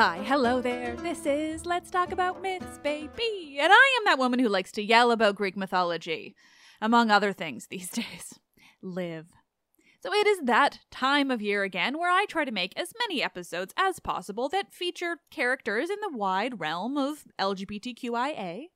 Hi, hello there. This is Let's Talk About Myths, baby. And I am that woman who likes to yell about Greek mythology, among other things these days. Liv. So it is that time of year again where I try to make as many episodes as possible that feature characters in the wide realm of LGBTQIA.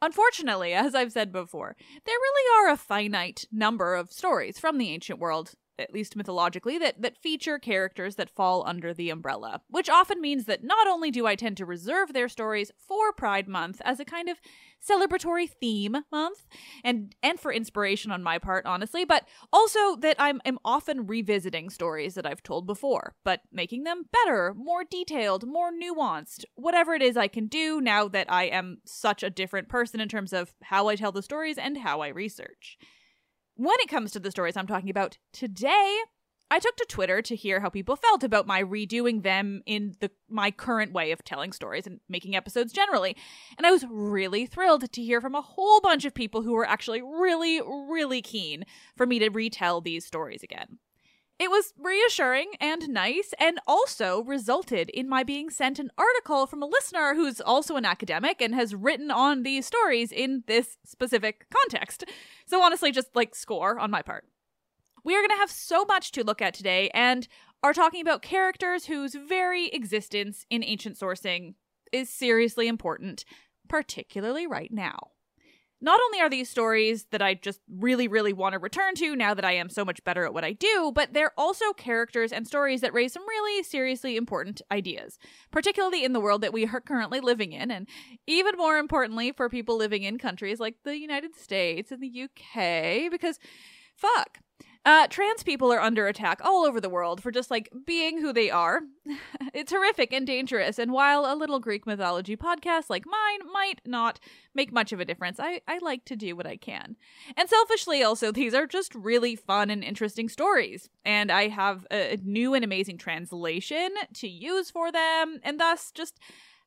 Unfortunately, as I've said before, there really are a finite number of stories from the ancient world at least mythologically, that, that feature characters that fall under the umbrella, which often means that not only do I tend to reserve their stories for Pride Month as a kind of celebratory theme month and and for inspiration on my part honestly but also that I'm am often revisiting stories that I've told before but making them better more detailed more nuanced whatever it is I can do now that I am such a different person in terms of how I tell the stories and how I research when it comes to the stories I'm talking about today, I took to Twitter to hear how people felt about my redoing them in the my current way of telling stories and making episodes generally. And I was really thrilled to hear from a whole bunch of people who were actually really really keen for me to retell these stories again. It was reassuring and nice, and also resulted in my being sent an article from a listener who's also an academic and has written on these stories in this specific context. So, honestly, just like score on my part. We are going to have so much to look at today and are talking about characters whose very existence in ancient sourcing is seriously important, particularly right now. Not only are these stories that I just really, really want to return to now that I am so much better at what I do, but they're also characters and stories that raise some really seriously important ideas, particularly in the world that we are currently living in, and even more importantly for people living in countries like the United States and the UK, because fuck. Uh, trans people are under attack all over the world for just like being who they are. it's horrific and dangerous, and while a little Greek mythology podcast like mine might not make much of a difference, I, I like to do what I can. And selfishly, also, these are just really fun and interesting stories, and I have a new and amazing translation to use for them, and thus just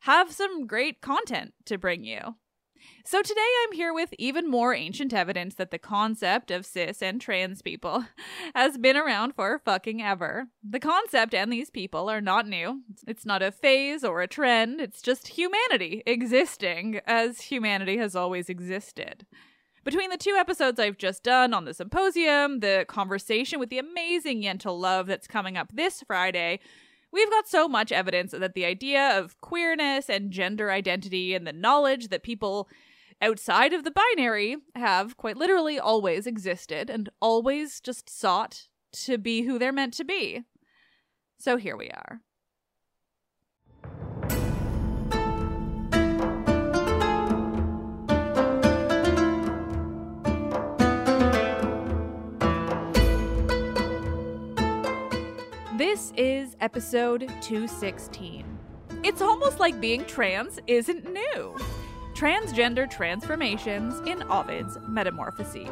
have some great content to bring you. So today I'm here with even more ancient evidence that the concept of cis and trans people has been around for fucking ever. The concept and these people are not new. It's not a phase or a trend, it's just humanity existing as humanity has always existed. Between the two episodes I've just done on the symposium, the conversation with the amazing Yentl Love that's coming up this Friday, We've got so much evidence that the idea of queerness and gender identity and the knowledge that people outside of the binary have quite literally always existed and always just sought to be who they're meant to be. So here we are. This is episode 216. It's almost like being trans isn't new. Transgender transformations in Ovid's Metamorphoses.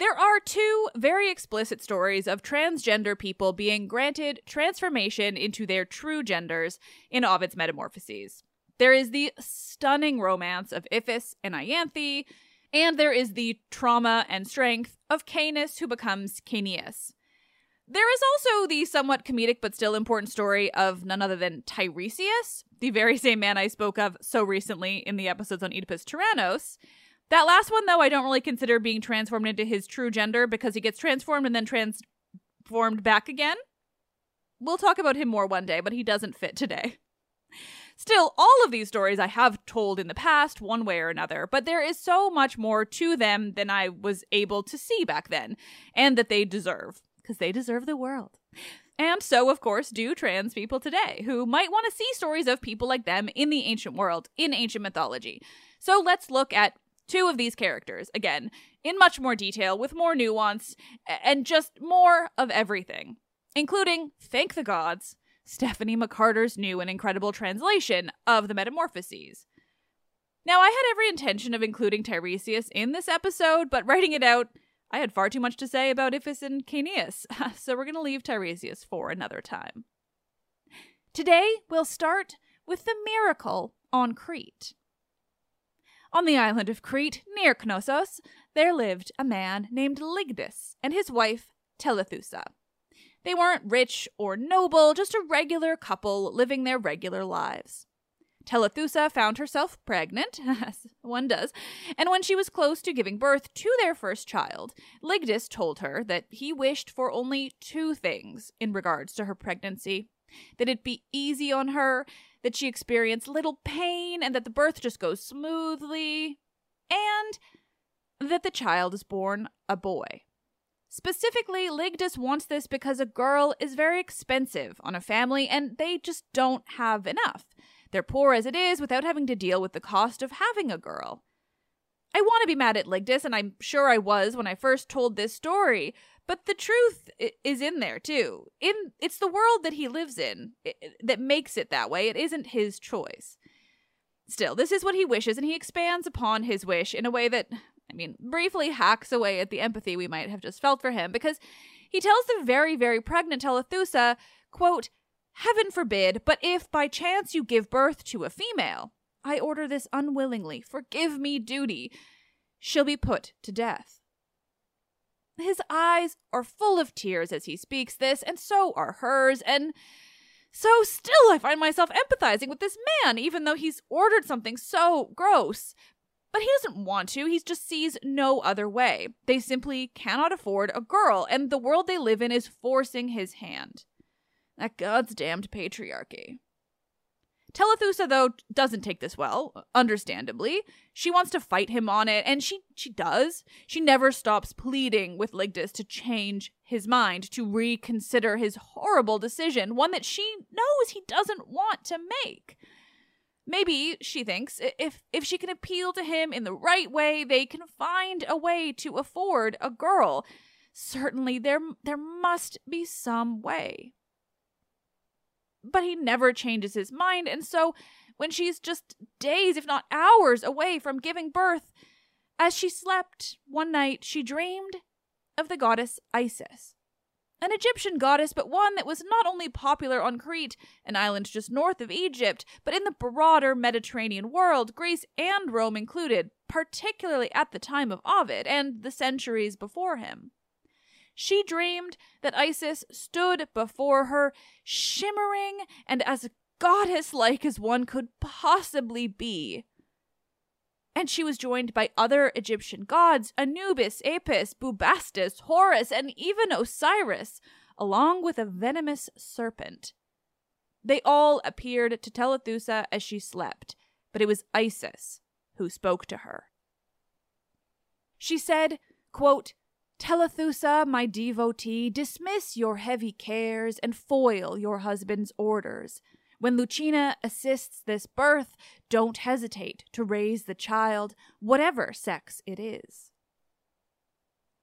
There are two very explicit stories of transgender people being granted transformation into their true genders in Ovid's Metamorphoses. There is the stunning romance of Iphis and Ianthe, and there is the trauma and strength of Caenis, who becomes Caeneus. There is also the somewhat comedic but still important story of none other than Tiresias, the very same man I spoke of so recently in the episodes on Oedipus Tyrannos. That last one, though, I don't really consider being transformed into his true gender because he gets transformed and then transformed back again. We'll talk about him more one day, but he doesn't fit today. Still, all of these stories I have told in the past, one way or another, but there is so much more to them than I was able to see back then, and that they deserve, because they deserve the world. And so, of course, do trans people today, who might want to see stories of people like them in the ancient world, in ancient mythology. So let's look at two of these characters, again, in much more detail, with more nuance, and just more of everything, including, thank the gods, Stephanie McCarter's new and incredible translation of the Metamorphoses. Now, I had every intention of including Tiresias in this episode, but writing it out, I had far too much to say about Iphis and Caeneus, so we're going to leave Tiresias for another time. Today, we'll start with the miracle on Crete. On the island of Crete, near Knossos, there lived a man named Lygdus and his wife Telethusa. They weren't rich or noble, just a regular couple living their regular lives. Telethusa found herself pregnant, as one does, and when she was close to giving birth to their first child, Lygdus told her that he wished for only two things in regards to her pregnancy that it be easy on her, that she experience little pain, and that the birth just goes smoothly, and that the child is born a boy. Specifically, Lygdus wants this because a girl is very expensive on a family and they just don't have enough. They're poor as it is without having to deal with the cost of having a girl. I want to be mad at Lygdus, and I'm sure I was when I first told this story, but the truth is in there too. In it's the world that he lives in that makes it that way. It isn't his choice. Still, this is what he wishes, and he expands upon his wish in a way that I mean, briefly hacks away at the empathy we might have just felt for him because he tells the very, very pregnant Telethusa, quote, Heaven forbid, but if by chance you give birth to a female, I order this unwillingly, forgive me duty, she'll be put to death. His eyes are full of tears as he speaks this, and so are hers, and so still I find myself empathizing with this man, even though he's ordered something so gross. But he doesn't want to. He just sees no other way. They simply cannot afford a girl, and the world they live in is forcing his hand. That God's damned patriarchy. Telethusa, though, doesn't take this well, understandably. She wants to fight him on it, and she she does. She never stops pleading with Lygdus to change his mind, to reconsider his horrible decision, one that she knows he doesn't want to make. Maybe, she thinks, if if she can appeal to him in the right way, they can find a way to afford a girl. Certainly there there must be some way. But he never changes his mind, and so when she's just days, if not hours, away from giving birth, as she slept one night, she dreamed of the goddess Isis an Egyptian goddess, but one that was not only popular on Crete, an island just north of Egypt, but in the broader Mediterranean world, Greece and Rome included, particularly at the time of Ovid and the centuries before him. She dreamed that Isis stood before her, shimmering and as goddess like as one could possibly be and she was joined by other Egyptian gods Anubis, Apis, Bubastis, Horus, and even Osiris, along with a venomous serpent. They all appeared to Telethusa as she slept, but it was Isis who spoke to her. She said, quote, Telethusa, my devotee, dismiss your heavy cares and foil your husband's orders. When Lucina assists this birth, don't hesitate to raise the child, whatever sex it is.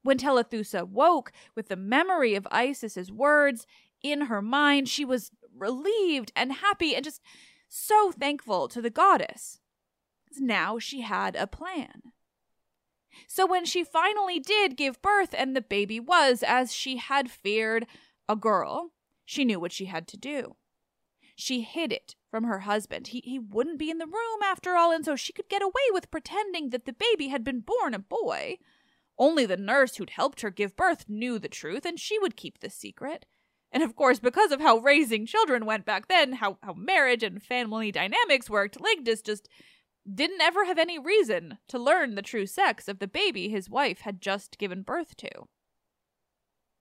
When Telethusa woke with the memory of Isis's words in her mind, she was relieved and happy and just so thankful to the goddess. Now she had a plan. So when she finally did give birth and the baby was, as she had feared, a girl, she knew what she had to do. She hid it from her husband. He, he wouldn't be in the room after all, and so she could get away with pretending that the baby had been born a boy. Only the nurse who'd helped her give birth knew the truth, and she would keep the secret. And of course, because of how raising children went back then, how, how marriage and family dynamics worked, Lygdus just didn't ever have any reason to learn the true sex of the baby his wife had just given birth to.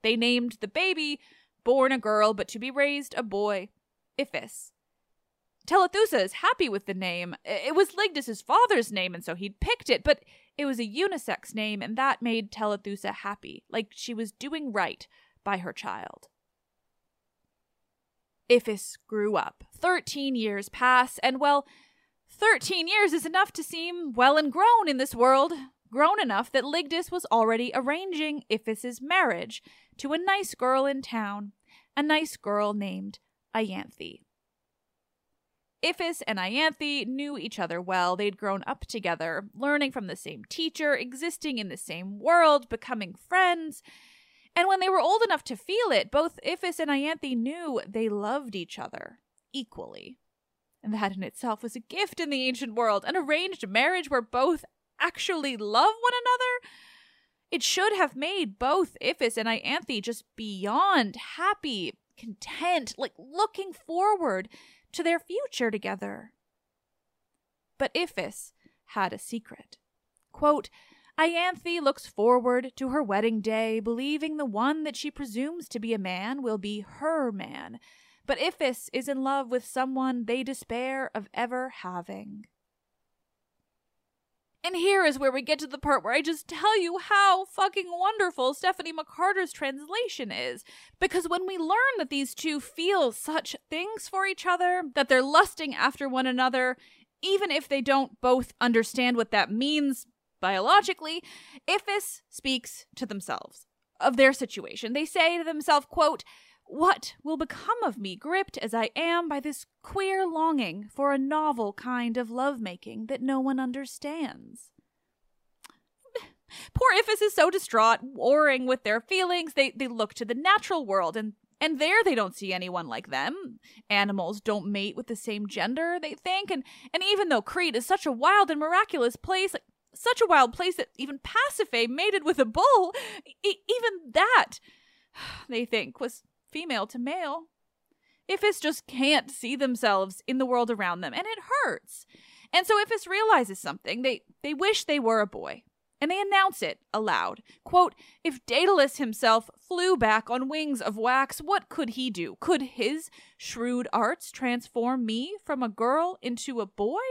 They named the baby, born a girl but to be raised a boy, Iphis. Telethusa is happy with the name. It was Lygdus's father's name, and so he'd picked it, but it was a unisex name, and that made Telethusa happy, like she was doing right by her child. Iphis grew up. Thirteen years pass, and well, thirteen years is enough to seem well and grown in this world. Grown enough that Lygdus was already arranging Iphis's marriage to a nice girl in town, a nice girl named Ianthe. Iphis and Ianthe knew each other well. They'd grown up together, learning from the same teacher, existing in the same world, becoming friends. And when they were old enough to feel it, both Iphis and Ianthe knew they loved each other equally. And that in itself was a gift in the ancient world, an arranged marriage where both actually love one another. It should have made both Iphis and Ianthe just beyond happy content, like looking forward to their future together. But Iphis had a secret. Quote, Ianthe looks forward to her wedding day, believing the one that she presumes to be a man will be her man. But Iphis is in love with someone they despair of ever having. And here is where we get to the part where I just tell you how fucking wonderful Stephanie McCarter's translation is. Because when we learn that these two feel such things for each other, that they're lusting after one another, even if they don't both understand what that means biologically, Iphis speaks to themselves of their situation. They say to themselves, quote, what will become of me, gripped as I am by this queer longing for a novel kind of lovemaking that no one understands? Poor Iphis is so distraught, warring with their feelings. They they look to the natural world and and there they don't see anyone like them. Animals don't mate with the same gender, they think, and and even though Crete is such a wild and miraculous place, such a wild place that even Pasiphae mated with a bull, e- even that they think was female to male. Iphis just can't see themselves in the world around them, and it hurts. And so Iphis realizes something. They they wish they were a boy. And they announce it aloud. Quote, if Daedalus himself flew back on wings of wax, what could he do? Could his shrewd arts transform me from a girl into a boy?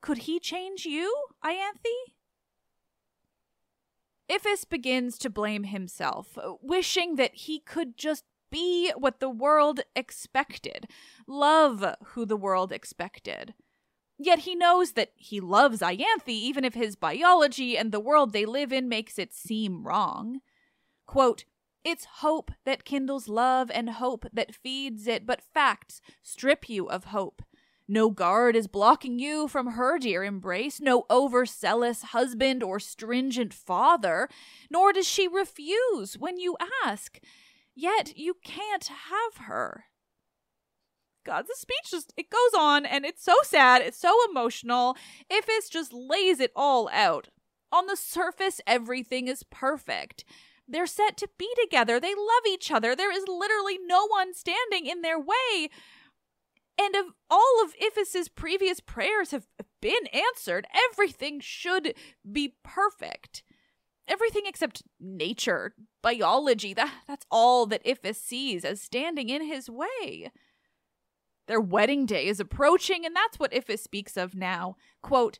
Could he change you, Ianthe? Iphis begins to blame himself, wishing that he could just be what the world expected, love who the world expected. Yet he knows that he loves Ianthe, even if his biology and the world they live in makes it seem wrong. Quote, it's hope that kindles love and hope that feeds it, but facts strip you of hope. No guard is blocking you from her dear embrace, no overzealous husband or stringent father, nor does she refuse when you ask. Yet you can't have her. God, the speech just it goes on and it's so sad, it's so emotional. Iphis just lays it all out. On the surface, everything is perfect. They're set to be together. They love each other. There is literally no one standing in their way. And of all of Iphis's previous prayers have been answered, everything should be perfect. Everything except nature, biology, that, that's all that Iphis sees as standing in his way. Their wedding day is approaching, and that's what Iphis speaks of now. Quote,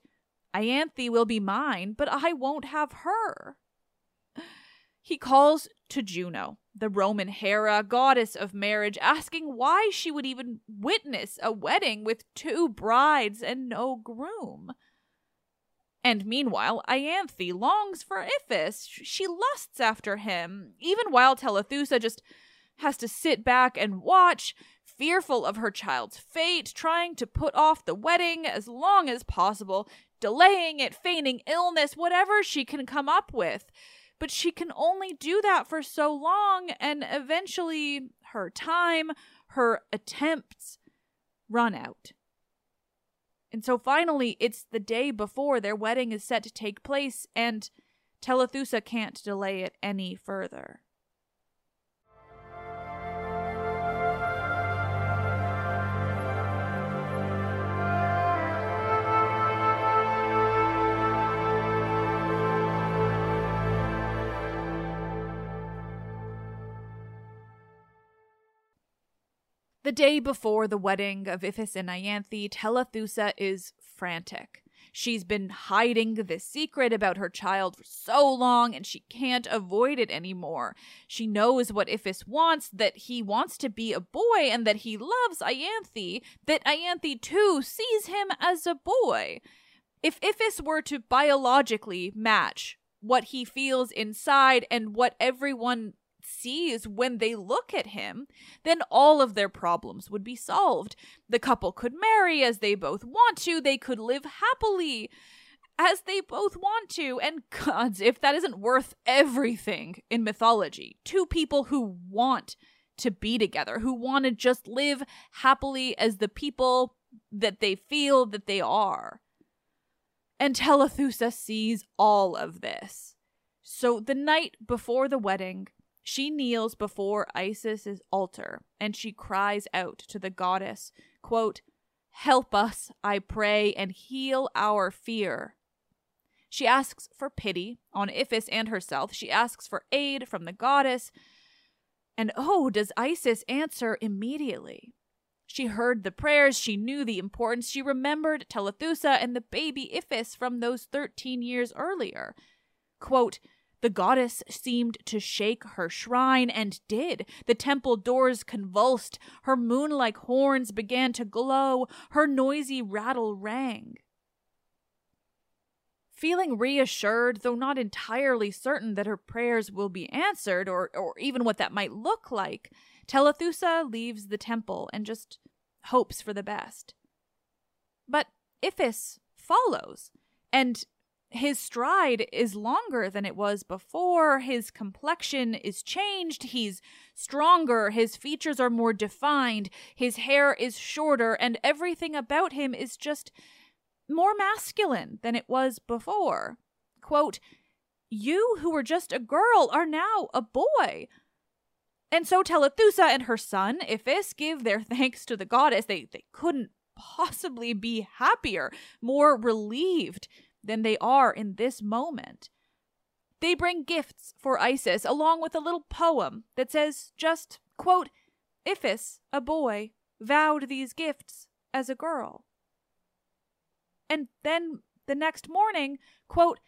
Ianthe will be mine, but I won't have her. He calls to Juno, the Roman Hera, goddess of marriage, asking why she would even witness a wedding with two brides and no groom. And meanwhile, Ianthe longs for Iphis. She lusts after him, even while Telethusa just has to sit back and watch, fearful of her child's fate, trying to put off the wedding as long as possible, delaying it, feigning illness, whatever she can come up with but she can only do that for so long, and eventually her time, her attempts run out. And so finally, it's the day before their wedding is set to take place, and Telethusa can't delay it any further. The day before the wedding of Iphis and Ianthe, Telethusa is frantic. She's been hiding this secret about her child for so long and she can't avoid it anymore. She knows what Iphis wants that he wants to be a boy and that he loves Ianthe, that Ianthe too sees him as a boy. If Iphis were to biologically match what he feels inside and what everyone sees when they look at him, then all of their problems would be solved. The couple could marry as they both want to, they could live happily as they both want to. And gods, if that isn't worth everything in mythology, two people who want to be together, who want to just live happily as the people that they feel that they are. And Telethusa sees all of this. So the night before the wedding, she kneels before Isis's altar and she cries out to the goddess, quote, Help us, I pray, and heal our fear. She asks for pity on Iphis and herself. She asks for aid from the goddess. And oh, does Isis answer immediately? She heard the prayers, she knew the importance, she remembered Telethusa and the baby Iphis from those 13 years earlier. Quote, the goddess seemed to shake her shrine and did. The temple doors convulsed, her moon like horns began to glow, her noisy rattle rang. Feeling reassured, though not entirely certain that her prayers will be answered, or, or even what that might look like, Telethusa leaves the temple and just hopes for the best. But Iphis follows, and his stride is longer than it was before. His complexion is changed. He's stronger. His features are more defined. His hair is shorter, and everything about him is just more masculine than it was before. Quote, You who were just a girl are now a boy. And so Telethusa and her son, Iphis, give their thanks to the goddess. They, they couldn't possibly be happier, more relieved than they are in this moment? They bring gifts for Isis along with a little poem that says just, quote, Iphis, a boy, vowed these gifts as a girl. And then the next morning, quote,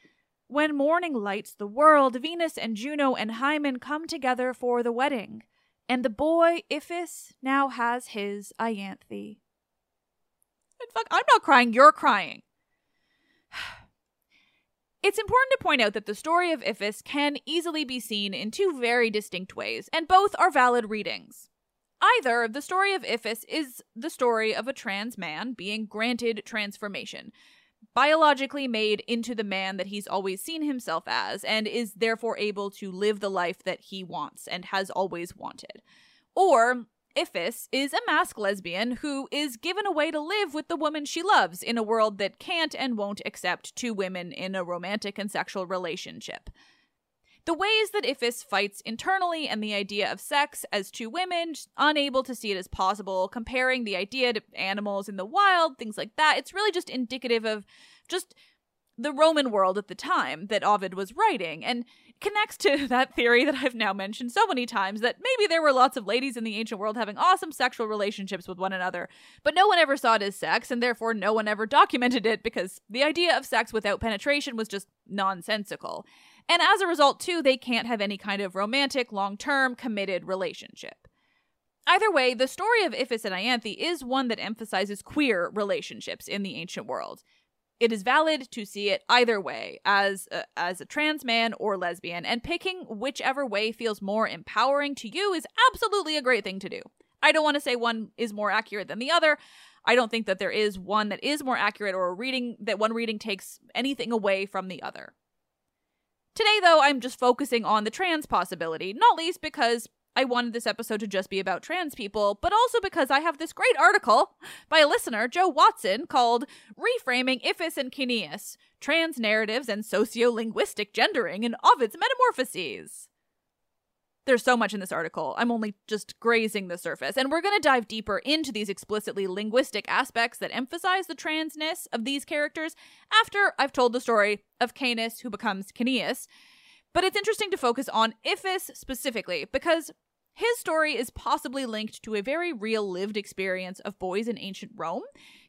when morning lights the world, Venus and Juno and Hymen come together for the wedding, and the boy Iphis now has his Ianthe. And fuck, I'm not crying, you're crying. It's important to point out that the story of Iphis can easily be seen in two very distinct ways, and both are valid readings. Either the story of Iphis is the story of a trans man being granted transformation, biologically made into the man that he's always seen himself as, and is therefore able to live the life that he wants and has always wanted. Or Iphis is a masked lesbian who is given a way to live with the woman she loves in a world that can't and won't accept two women in a romantic and sexual relationship. The ways that Iphis fights internally and the idea of sex as two women, unable to see it as possible, comparing the idea to animals in the wild, things like that, it's really just indicative of just the Roman world at the time that Ovid was writing. And connects to that theory that I've now mentioned so many times that maybe there were lots of ladies in the ancient world having awesome sexual relationships with one another, but no one ever saw it as sex, and therefore no one ever documented it because the idea of sex without penetration was just nonsensical. And as a result, too, they can't have any kind of romantic, long term, committed relationship. Either way, the story of Iphis and Ianthe is one that emphasizes queer relationships in the ancient world. It is valid to see it either way, as a, as a trans man or lesbian, and picking whichever way feels more empowering to you is absolutely a great thing to do. I don't want to say one is more accurate than the other. I don't think that there is one that is more accurate or a reading that one reading takes anything away from the other. Today, though, I'm just focusing on the trans possibility, not least because I wanted this episode to just be about trans people, but also because I have this great article by a listener, Joe Watson, called Reframing Iphis and Caeneus Trans Narratives and Sociolinguistic Gendering in Ovid's Metamorphoses. There's so much in this article. I'm only just grazing the surface. And we're going to dive deeper into these explicitly linguistic aspects that emphasize the transness of these characters after I've told the story of Caenis who becomes Caeneus but it's interesting to focus on Iphis specifically because his story is possibly linked to a very real lived experience of boys in ancient Rome.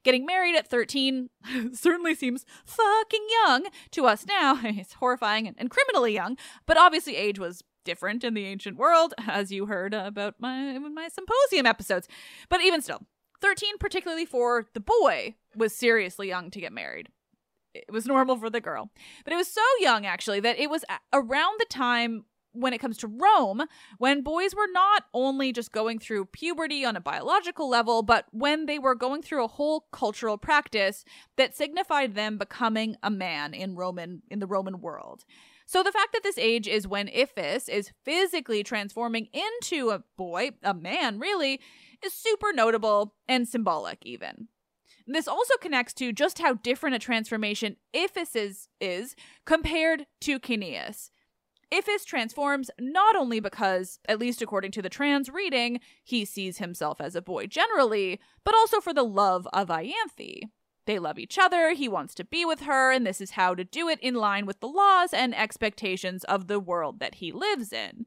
Getting married at 13 certainly seems fucking young to us now. It's horrifying and, criminally young, but obviously age was different in the ancient world, as you heard about my my symposium episodes. But even still, 13, particularly for the boy, was seriously young to get married it was normal for the girl. But it was so young, actually, that it was around the time when it comes to Rome, when boys were not only just going through puberty on a biological level, but when they were going through a whole cultural practice that signified them becoming a man in Roman in the Roman world. So the fact that this age is when Iphis is physically transforming into a boy, a man really, is super notable and symbolic even. This also connects to just how different a transformation Iphis is, is compared to Caeneus. Iphis transforms not only because, at least according to the trans reading, he sees himself as a boy generally, but also for the love of Ianthe. They love each other, he wants to be with her, and this is how to do it in line with the laws and expectations of the world that he lives in.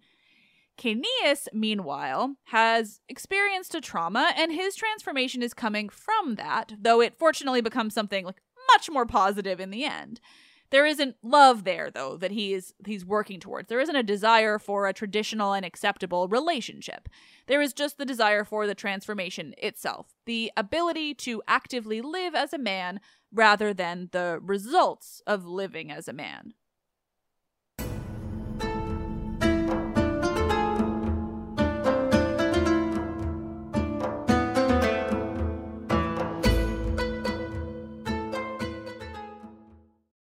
Caeneus, meanwhile, has experienced a trauma, and his transformation is coming from that, though it fortunately becomes something like much more positive in the end. There isn't love there, though, that he is he's working towards. There isn't a desire for a traditional and acceptable relationship. There is just the desire for the transformation itself, the ability to actively live as a man rather than the results of living as a man.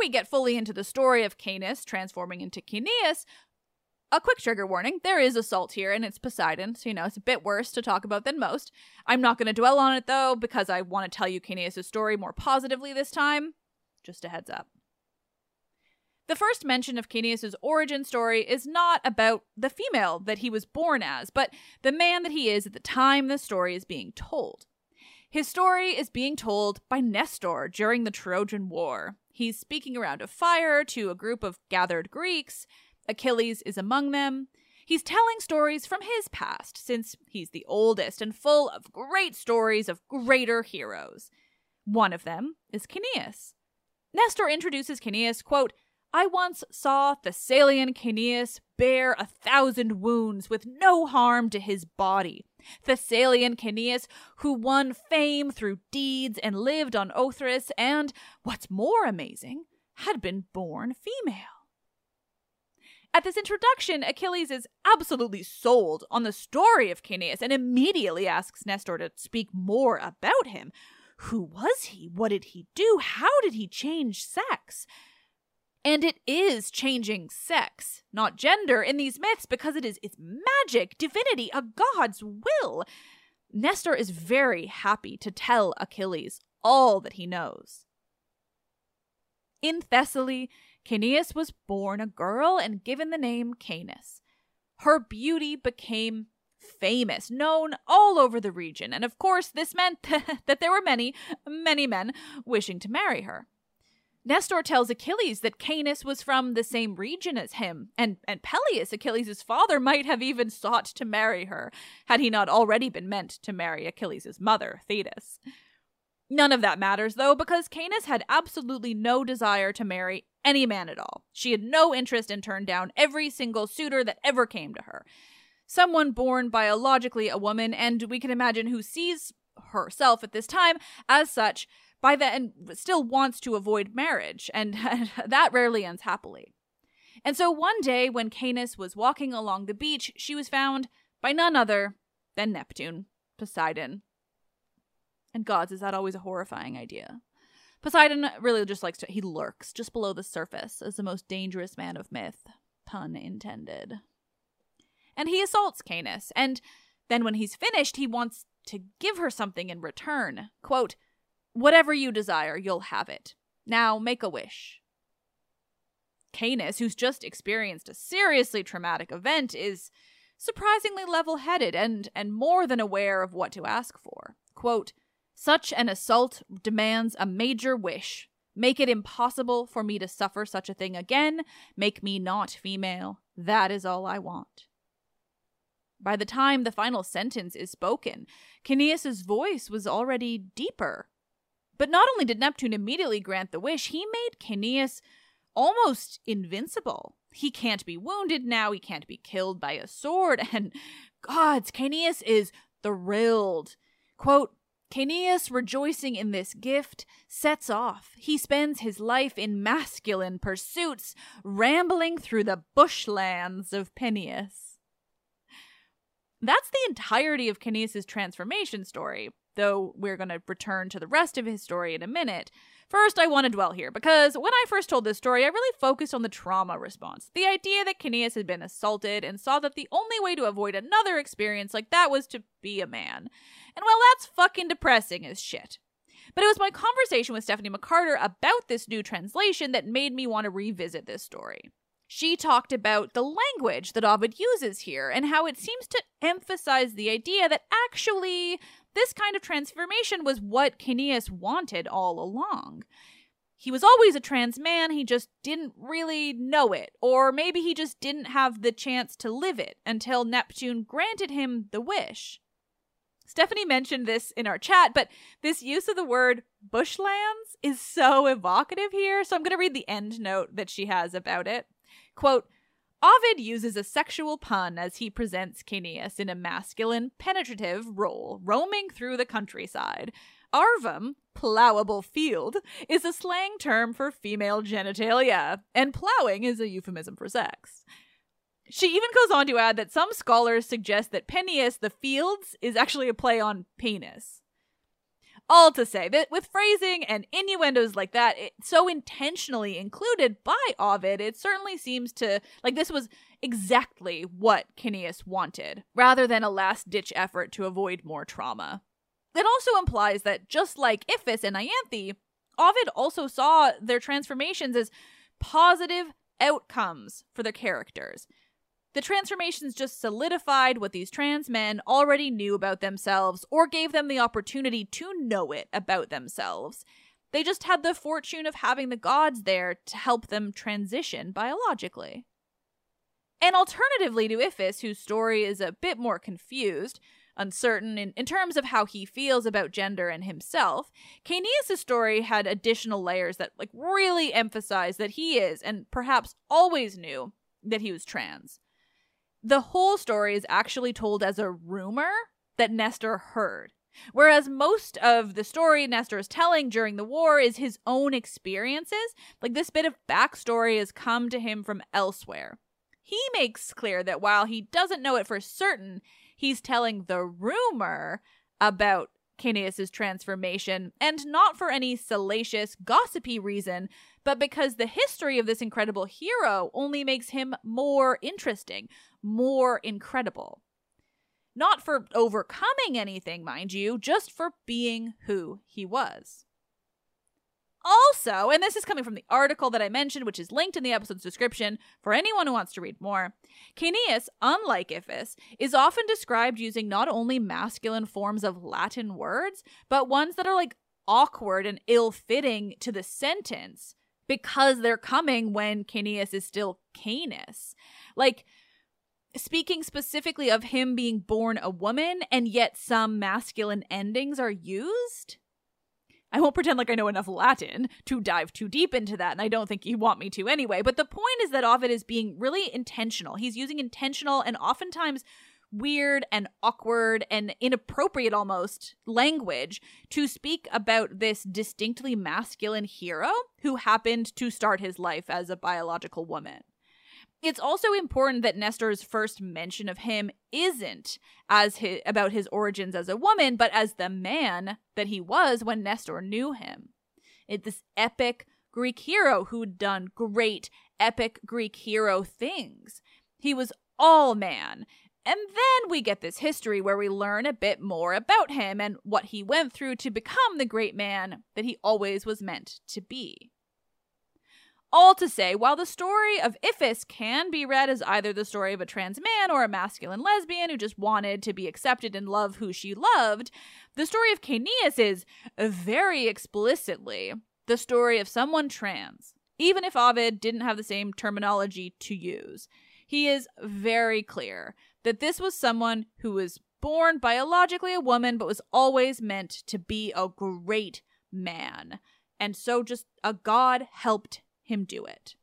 We get fully into the story of Caenis transforming into Caeneus, a quick trigger warning there is assault here, and it's Poseidon, so you know it's a bit worse to talk about than most. I'm not going to dwell on it though, because I want to tell you Caeneus' story more positively this time. Just a heads up. The first mention of Caeneus' origin story is not about the female that he was born as, but the man that he is at the time the story is being told. His story is being told by Nestor during the Trojan War. He's speaking around a fire to a group of gathered Greeks. Achilles is among them. He's telling stories from his past, since he's the oldest and full of great stories of greater heroes. One of them is Caeneus. Nestor introduces Caeneus, quote, I once saw Thessalian Caeneus bear a thousand wounds with no harm to his body. Thessalian Caeneus, who won fame through deeds and lived on Othrys, and, what's more amazing, had been born female. At this introduction, Achilles is absolutely sold on the story of Caeneus and immediately asks Nestor to speak more about him. Who was he? What did he do? How did he change sex? And it is changing sex, not gender, in these myths because it is it's magic, divinity, a god's will. Nestor is very happy to tell Achilles all that he knows. In Thessaly, Caeneus was born a girl and given the name Caenis. Her beauty became famous, known all over the region, and of course, this meant that there were many, many men wishing to marry her. Nestor tells Achilles that Caenis was from the same region as him, and, and Peleus, Achilles' father, might have even sought to marry her, had he not already been meant to marry Achilles' mother, Thetis. None of that matters, though, because Caenis had absolutely no desire to marry any man at all. She had no interest in turned down every single suitor that ever came to her. Someone born biologically a woman, and we can imagine who sees herself at this time as such by then still wants to avoid marriage, and, that rarely ends happily. And so one day, when Caenis was walking along the beach, she was found by none other than Neptune, Poseidon. And gods, is that always a horrifying idea? Poseidon really just likes to, he lurks just below the surface as the most dangerous man of myth, pun intended. And he assaults Caenis, and then when he's finished, he wants to give her something in return. Quote, Whatever you desire, you'll have it. Now make a wish. Caenis, who's just experienced a seriously traumatic event, is surprisingly level headed and, and more than aware of what to ask for. Quote, Such an assault demands a major wish. Make it impossible for me to suffer such a thing again. Make me not female. That is all I want. By the time the final sentence is spoken, Caeneus's voice was already deeper but not only did Neptune immediately grant the wish, he made Caeneus almost invincible. He can't be wounded now, he can't be killed by a sword, and gods, Caeneus is thrilled. Quote, Caeneus, rejoicing in this gift, sets off. He spends his life in masculine pursuits, rambling through the bushlands of Peneus. That's the entirety of Caeneus's transformation story though we're going to return to the rest of his story in a minute. First, I want to dwell here because when I first told this story, I really focused on the trauma response. The idea that Caeneus had been assaulted and saw that the only way to avoid another experience like that was to be a man. And well, that's fucking depressing as shit. But it was my conversation with Stephanie McCarter about this new translation that made me want to revisit this story. She talked about the language that Ovid uses here and how it seems to emphasize the idea that actually this kind of transformation was what Caeneus wanted all along. He was always a trans man, he just didn't really know it, or maybe he just didn't have the chance to live it until Neptune granted him the wish. Stephanie mentioned this in our chat, but this use of the word bushlands is so evocative here, so I'm going to read the end note that she has about it. Quote, Ovid uses a sexual pun as he presents Caeneus in a masculine, penetrative role, roaming through the countryside. Arvum, plowable field, is a slang term for female genitalia, and plowing is a euphemism for sex. She even goes on to add that some scholars suggest that Peneus the Fields is actually a play on penis. All to say that with phrasing and innuendos like that, it, so intentionally included by Ovid, it certainly seems to like this was exactly what Caeneus wanted, rather than a last ditch effort to avoid more trauma. It also implies that just like Iphis and Ianthe, Ovid also saw their transformations as positive outcomes for their characters. The transformations just solidified what these trans men already knew about themselves or gave them the opportunity to know it about themselves. They just had the fortune of having the gods there to help them transition biologically. And alternatively to Iphis, whose story is a bit more confused, uncertain in, in terms of how he feels about gender and himself, Caeneus' story had additional layers that like really emphasize that he is, and perhaps always knew, that he was trans the whole story is actually told as a rumor that Nestor heard. Whereas most of the story Nestor is telling during the war is his own experiences, like this bit of backstory has come to him from elsewhere. He makes clear that while he doesn't know it for certain, he's telling the rumor about Caeneus's transformation, and not for any salacious, gossipy reason, but because the history of this incredible hero only makes him more interesting, more incredible. Not for overcoming anything, mind you, just for being who he was. Also, and this is coming from the article that I mentioned, which is linked in the episode's description for anyone who wants to read more, Caeneus, unlike Iphis, is often described using not only masculine forms of Latin words, but ones that are like awkward and ill fitting to the sentence because they're coming when Caeneus is still Caenis. Like, speaking specifically of him being born a woman, and yet some masculine endings are used. I won't pretend like I know enough Latin to dive too deep into that, and I don't think you want me to anyway. But the point is that Ovid is being really intentional. He's using intentional and oftentimes weird and awkward and inappropriate almost language to speak about this distinctly masculine hero who happened to start his life as a biological woman. It's also important that Nestor's first mention of him isn't as his, about his origins as a woman, but as the man that he was when Nestor knew him. It's this epic Greek hero who'd done great epic Greek hero things. He was all man. And then we get this history where we learn a bit more about him and what he went through to become the great man that he always was meant to be. All to say, while the story of Iphis can be read as either the story of a trans man or a masculine lesbian who just wanted to be accepted and love who she loved, the story of Caeneus is very explicitly the story of someone trans, even if Ovid didn't have the same terminology to use. He is very clear that this was someone who was born biologically a woman but was always meant to be a great man. And so just a god helped him do it.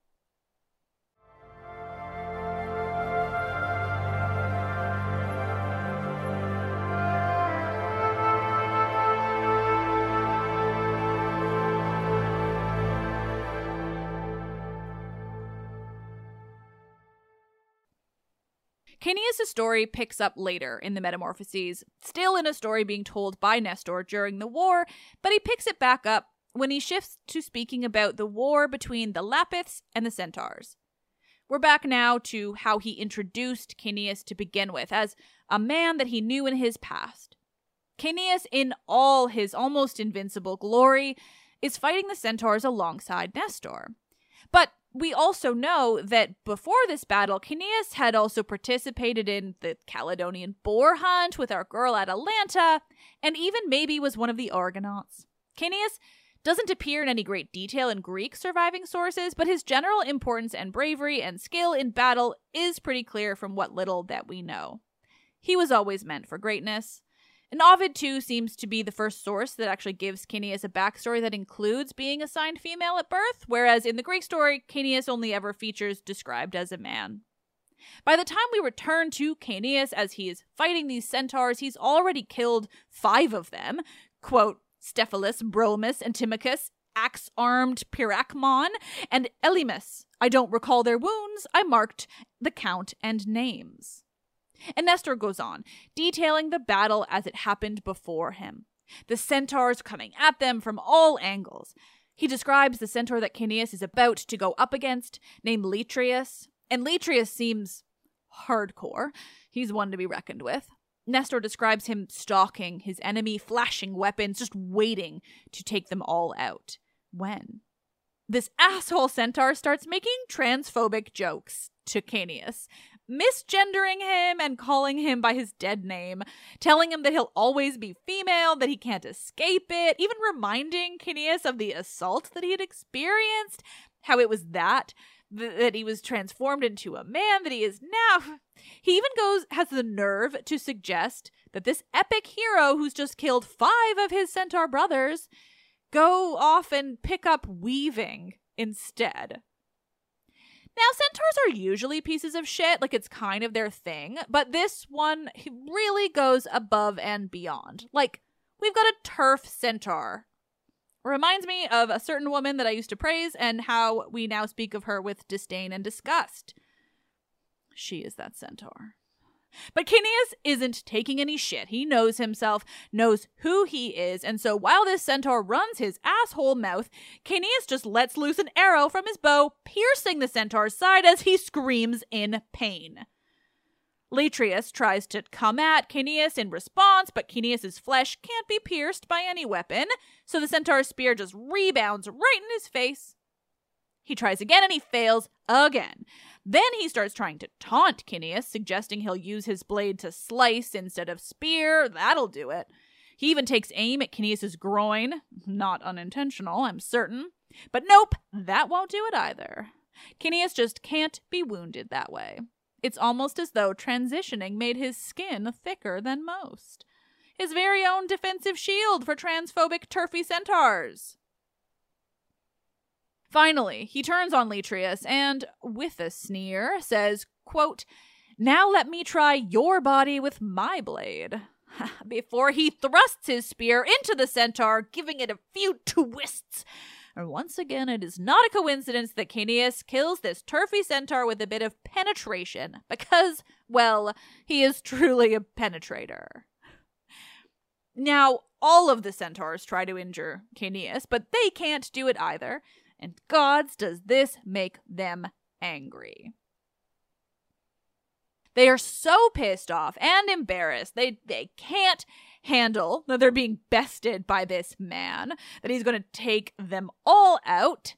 Caeneus' story picks up later in the Metamorphoses, still in a story being told by Nestor during the war, but he picks it back up when he shifts to speaking about the war between the Lapiths and the Centaurs. We're back now to how he introduced Caeneus to begin with, as a man that he knew in his past. Caeneus, in all his almost invincible glory, is fighting the centaurs alongside Nestor. But we also know that before this battle, Caeneus had also participated in the Caledonian boar hunt with our girl Atalanta, and even maybe was one of the Argonauts. Caeneus doesn't appear in any great detail in Greek surviving sources, but his general importance and bravery and skill in battle is pretty clear from what little that we know. He was always meant for greatness. And Ovid, too, seems to be the first source that actually gives Caeneus a backstory that includes being assigned female at birth, whereas in the Greek story, Caeneus only ever features described as a man. By the time we return to Caeneus as he is fighting these centaurs, he's already killed five of them. Quote, Styphelus, Bromus, Antimachus, axe armed Pyracmon, and Elymas. I don't recall their wounds. I marked the count and names. And Nestor goes on, detailing the battle as it happened before him. The centaurs coming at them from all angles. He describes the centaur that Caeneus is about to go up against, named Latreus, and Latreus seems hardcore. He's one to be reckoned with. Nestor describes him stalking his enemy, flashing weapons, just waiting to take them all out. When? This asshole centaur starts making transphobic jokes to Caeneus, misgendering him and calling him by his dead name, telling him that he'll always be female, that he can't escape it, even reminding Caeneus of the assault that he had experienced, how it was that th- that he was transformed into a man that he is now. He even goes has the nerve to suggest that this epic hero who's just killed 5 of his centaur brothers go off and pick up weaving instead. Now, centaurs are usually pieces of shit, like it's kind of their thing, but this one really goes above and beyond. Like, we've got a TERF centaur. Reminds me of a certain woman that I used to praise and how we now speak of her with disdain and disgust. She is that centaur. But Caeneus isn't taking any shit. He knows himself, knows who he is, and so while this centaur runs his asshole mouth, Caeneus just lets loose an arrow from his bow, piercing the centaur's side as he screams in pain. Latreus tries to come at Caeneus in response, but Caeneus's flesh can't be pierced by any weapon, so the centaur's spear just rebounds right in his face. He tries again and he fails again. Then he starts trying to taunt Caeneus, suggesting he'll use his blade to slice instead of spear. That'll do it. He even takes aim at Caeneus's groin. Not unintentional, I'm certain. But nope, that won't do it either. Caeneus just can't be wounded that way. It's almost as though transitioning made his skin thicker than most. His very own defensive shield for transphobic TERFy centaurs. Finally, he turns on Latreus and, with a sneer, says, quote, Now let me try your body with my blade. Before he thrusts his spear into the centaur, giving it a few twists. And once again, it is not a coincidence that Caeneus kills this TERFy centaur with a bit of penetration, because, well, he is truly a penetrator. Now, all of the centaurs try to injure Caeneus, but they can't do it either, and gods does this make them angry. They are so pissed off and embarrassed. They they can't handle that they're being bested by this man, that he's going to take them all out.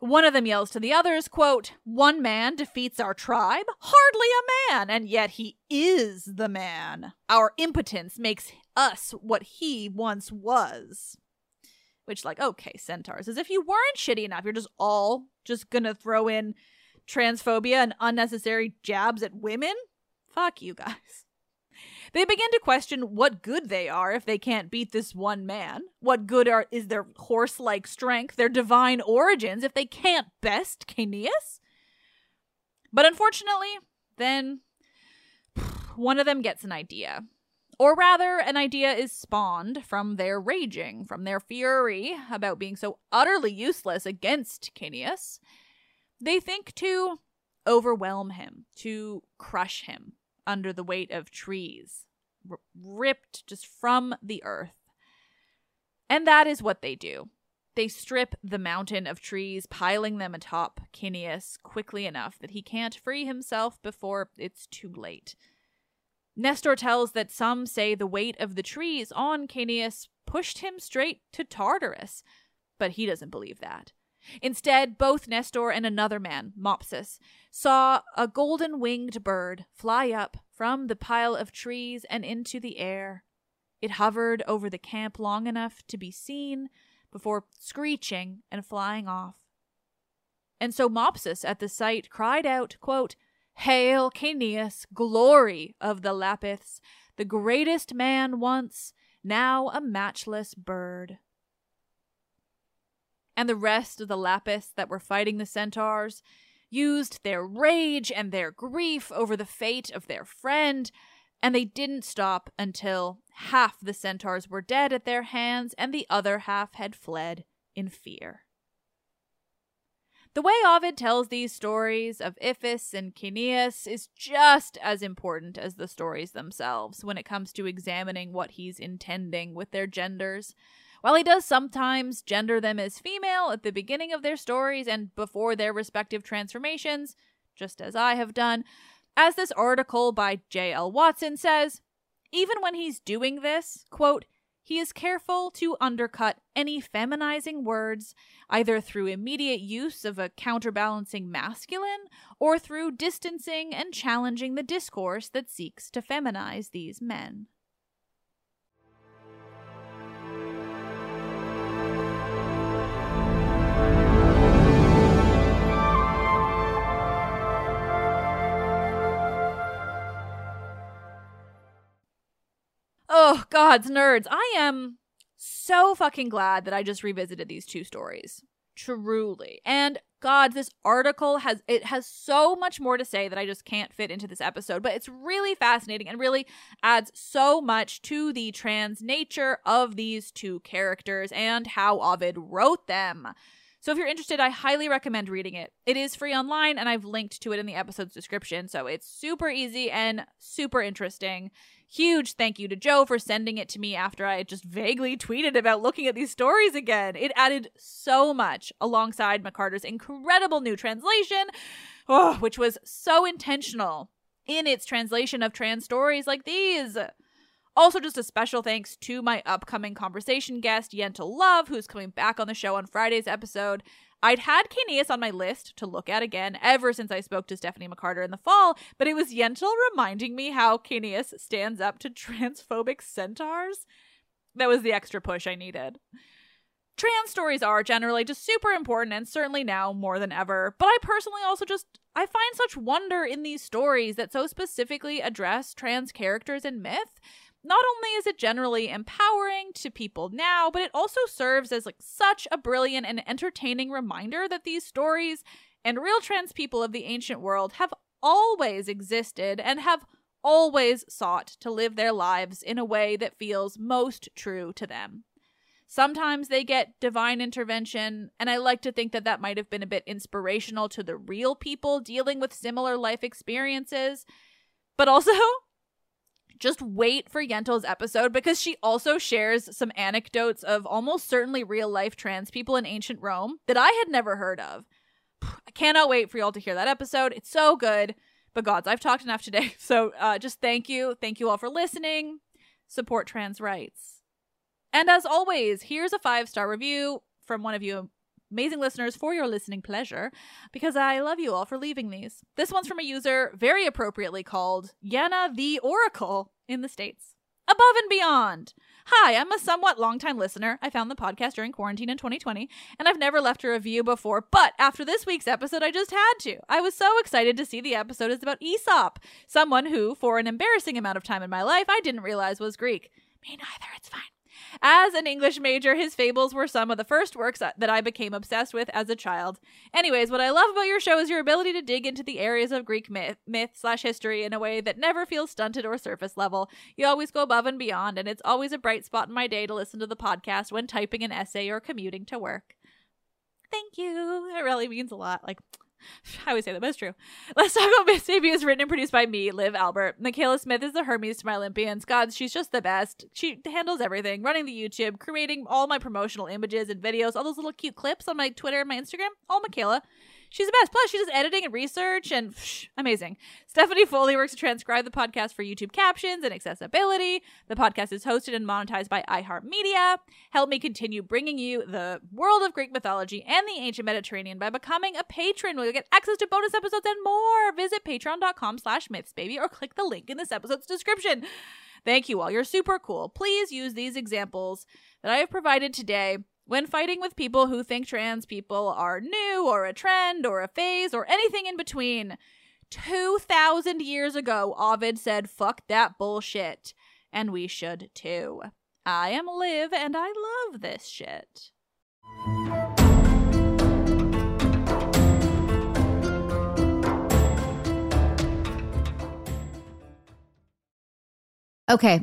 One of them yells to the others, quote, One man defeats our tribe? Hardly a man, and yet he is the man. Our impotence makes us what he once was. Which, like, okay, centaurs, as if you weren't shitty enough, you're just all just gonna throw in transphobia and unnecessary jabs at women? Fuck you guys. They begin to question what good they are if they can't beat this one man. What good are is their horse-like strength, their divine origins if they can't best Caeneus? But unfortunately, then one of them gets an idea. Or rather, an idea is spawned from their raging, from their fury about being so utterly useless against Caeneus. They think to overwhelm him, to crush him under the weight of trees, r- ripped just from the earth. And that is what they do. They strip the mountain of trees, piling them atop Caeneus quickly enough that he can't free himself before it's too late. Nestor tells that some say the weight of the trees on Caeneus pushed him straight to Tartarus, but he doesn't believe that. Instead, both Nestor and another man, Mopsus, saw a golden winged bird fly up from the pile of trees and into the air. It hovered over the camp long enough to be seen before screeching and flying off. And so Mopsus at the sight cried out, quote, Hail, Caeneus, glory of the Lapiths, the greatest man once, now a matchless bird and the rest of the Lapiths that were fighting the centaurs used their rage and their grief over the fate of their friend, and they didn't stop until half the centaurs were dead at their hands and the other half had fled in fear. The way Ovid tells these stories of Iphis and Caeneus is just as important as the stories themselves when it comes to examining what he's intending with their genders. While he does sometimes gender them as female at the beginning of their stories and before their respective transformations, just as I have done, as this article by J.L. Watson says, even when he's doing this, quote, he is careful to undercut any feminizing words, either through immediate use of a counterbalancing masculine or through distancing and challenging the discourse that seeks to feminize these men. Oh, God's nerds. I am so fucking glad that I just revisited these two stories. Truly. And God, this article has it has so much more to say that I just can't fit into this episode, but it's really fascinating and really adds so much to the trans nature of these two characters and how Ovid wrote them. So if you're interested, I highly recommend reading it. It is free online and I've linked to it in the episode's description, so it's super easy and super interesting. Huge thank you to Joe for sending it to me after I just vaguely tweeted about looking at these stories again. It added so much alongside McCarter's incredible new translation, oh, which was so intentional in its translation of trans stories like these. Also, just a special thanks to my upcoming conversation guest, Yentl Love, who's coming back on the show on Friday's episode. I'd had Caeneus on my list to look at again ever since I spoke to Stephanie McCarter in the fall, but it was Yentl reminding me how Caeneus stands up to transphobic centaurs. That was the extra push I needed. Trans stories are generally just super important and certainly now more than ever, but I personally also just I find such wonder in these stories that so specifically address trans characters in myth not only is it generally empowering to people now, but it also serves as like such a brilliant and entertaining reminder that these stories and real trans people of the ancient world have always existed and have always sought to live their lives in a way that feels most true to them. Sometimes they get divine intervention, and I like to think that that might have been a bit inspirational to the real people dealing with similar life experiences. But also, just wait for Yentl's episode because she also shares some anecdotes of almost certainly real life trans people in ancient Rome that I had never heard of. I cannot wait for y'all to hear that episode. It's so good. But gods, I've talked enough today. So uh, just thank you. Thank you all for listening. Support trans rights. And as always, here's a five star review from one of you amazing listeners for your listening pleasure because I love you all for leaving these. This one's from a user very appropriately called Yana the Oracle in the States. Above and beyond. Hi, I'm a somewhat long-time listener. I found the podcast during quarantine in 2020, and I've never left a review before, but after this week's episode, I just had to. I was so excited to see the episode is about Aesop, someone who, for an embarrassing amount of time in my life, I didn't realize was Greek. Me neither, it's fine. As an English major, his fables were some of the first works that I became obsessed with as a child. Anyways, what I love about your show is your ability to dig into the areas of Greek myth, myth slash history in a way that never feels stunted or surface level. You always go above and beyond, and it's always a bright spot in my day to listen to the podcast when typing an essay or commuting to work. Thank you. It really means a lot. Like, I would say that, but it's true. Let's talk about Myths Baby is written and produced by me, Liv Albert. Michaela Smith is the Hermes to my Olympians. God, she's just the best. She handles everything, running the YouTube, creating all my promotional images and videos, all those little cute clips on my Twitter and my Instagram. All Michaela. She's the best. Plus, she does editing and research and psh, amazing. Stephanie Foley works to transcribe the podcast for YouTube captions and accessibility. The podcast is hosted and monetized by iHeartMedia. Help me continue bringing you the world of Greek mythology and the ancient Mediterranean by becoming a patron you'll get access to bonus episodes and more. Visit patreon.com slash mythsbaby or click the link in this episode's description. Thank you all. You're super cool. Please use these examples that I have provided today when fighting with people who think trans people are new or a trend or a phase or anything in between. 2,000 years ago, Ovid said, fuck that bullshit. And we should too. I am Liv and I love this shit. Okay.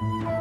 Thank you.